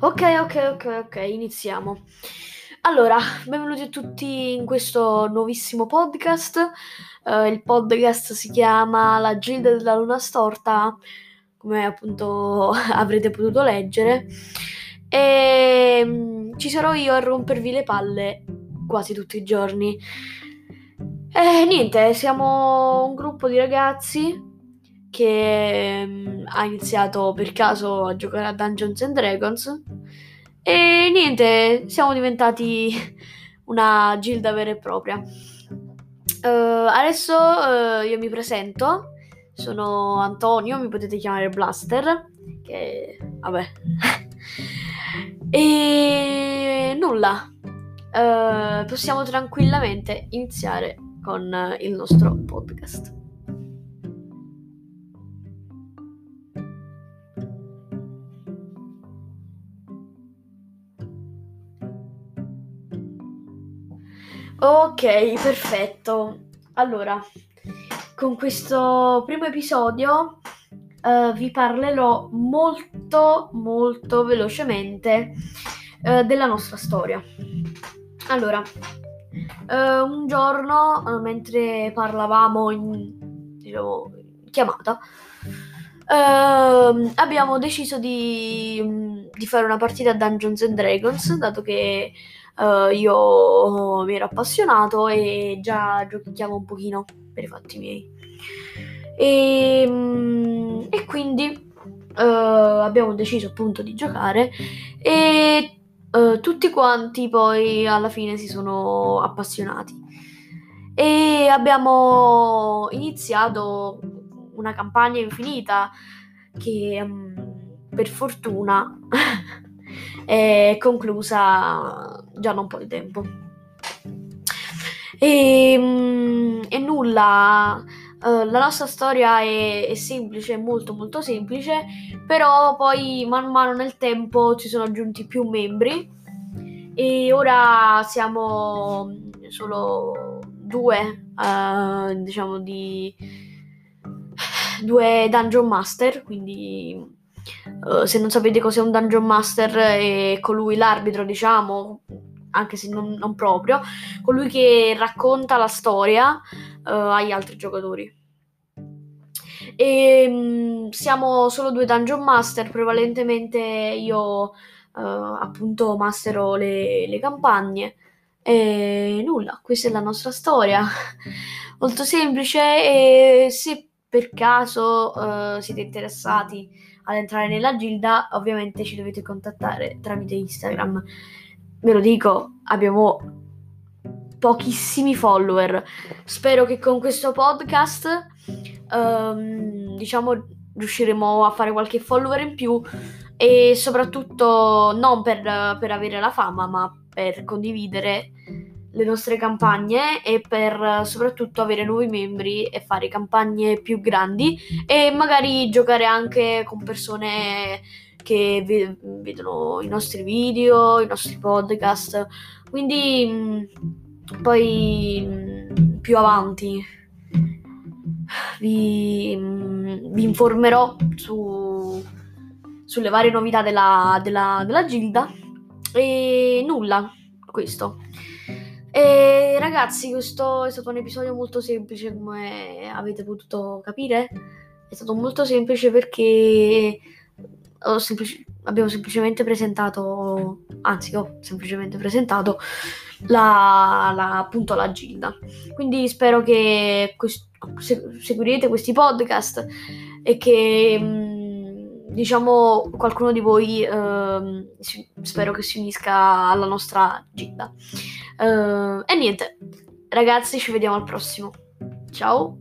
Ok, ok, ok, ok, iniziamo. Allora, benvenuti a tutti in questo nuovissimo podcast. Uh, il podcast si chiama La Gilda della Luna Storta, come appunto avrete potuto leggere. E um, ci sarò io a rompervi le palle quasi tutti i giorni. E niente, siamo un gruppo di ragazzi che um, ha iniziato per caso a giocare a Dungeons and Dragons e niente, siamo diventati una gilda vera e propria. Uh, adesso uh, io mi presento, sono Antonio, mi potete chiamare Blaster, che vabbè. e nulla, uh, possiamo tranquillamente iniziare con il nostro podcast. Ok, perfetto. Allora, con questo primo episodio uh, vi parlerò molto, molto velocemente uh, della nostra storia. Allora, uh, un giorno, mentre parlavamo in, diciamo, chiamata, abbiamo deciso di, di fare una partita a Dungeons and Dragons, dato che uh, io mi ero appassionato e già giochicchiavo un pochino per i fatti miei. E, mm, e quindi uh, abbiamo deciso appunto di giocare e uh, tutti quanti poi alla fine si sono appassionati. E abbiamo iniziato una campagna infinita che um, per fortuna è conclusa già da un po' di tempo. E, mm, e nulla, uh, la nostra storia è, è, semplice, molto molto semplice, però poi man mano nel tempo ci sono aggiunti più membri e ora siamo solo due, uh, diciamo di due dungeon master, quindi Uh, se non sapete cos'è un dungeon master, è colui l'arbitro, diciamo, anche se non, non proprio, colui che racconta la storia uh, agli altri giocatori. E um, siamo solo due dungeon master, prevalentemente io uh, appunto mastero le, le campagne. E nulla, questa è la nostra storia. Molto semplice e se per caso siete interessati ad entrare nella gilda, ovviamente ci dovete contattare tramite Instagram. Ve lo dico, abbiamo pochissimi follower. Spero che con questo podcast, um, diciamo, riusciremo a fare qualche follower in più e soprattutto non per, per avere la fama, ma per condividere le nostre campagne e per soprattutto avere nuovi membri e fare campagne più grandi e magari giocare anche con persone che vedono i nostri video, i nostri podcast. Quindi mm, poi mm, più avanti vi, mm, vi informerò su, sulle varie novità della, della, della Gilda e nulla, questo. E ragazzi, questo è stato un episodio molto semplice, come avete potuto capire. È stato molto semplice perché semplici- abbiamo semplicemente presentato, anzi, ho semplicemente presentato la, la, appunto la Gilda. Quindi spero che quest- se- seguirete questi podcast e che mm, diciamo qualcuno di voi eh, spero che si unisca alla nostra Gilda. Uh, e niente, ragazzi, ci vediamo al prossimo. Ciao.